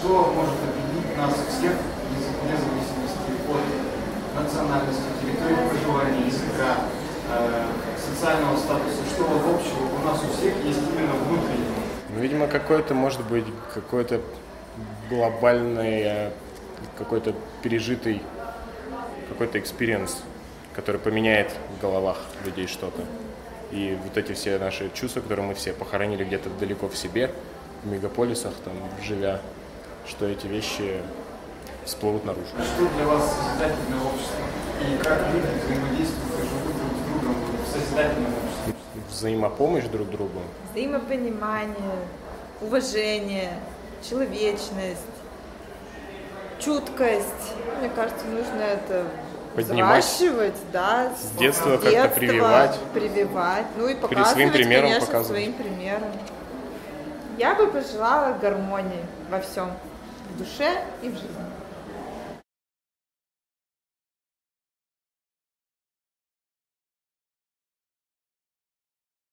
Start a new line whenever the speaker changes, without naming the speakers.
что может объединить нас всех без зависимости от национальности, территории проживания, языка, э, социального статуса, что вот общего у нас у всех есть именно внутреннее.
Ну, видимо, какой-то, может быть, какой-то глобальный, какой-то пережитый, какой-то experience, который поменяет в головах людей что-то. И вот эти все наши чувства, которые мы все похоронили где-то далеко в себе, в мегаполисах, там, живя что эти вещи всплывут наружу.
Что для вас созидательное общество? И как люди взаимодействуют и живут друг с другом в созидательном обществе?
Взаимопомощь друг другу.
Взаимопонимание, уважение, человечность, чуткость. Мне кажется, нужно это
Поднимать.
взращивать, да,
С детства как-то
детства
прививать.
прививать, ну и показывать,
своим примером
конечно,
показывать.
своим примером. Я бы пожелала гармонии во всем, в душе и в жизни.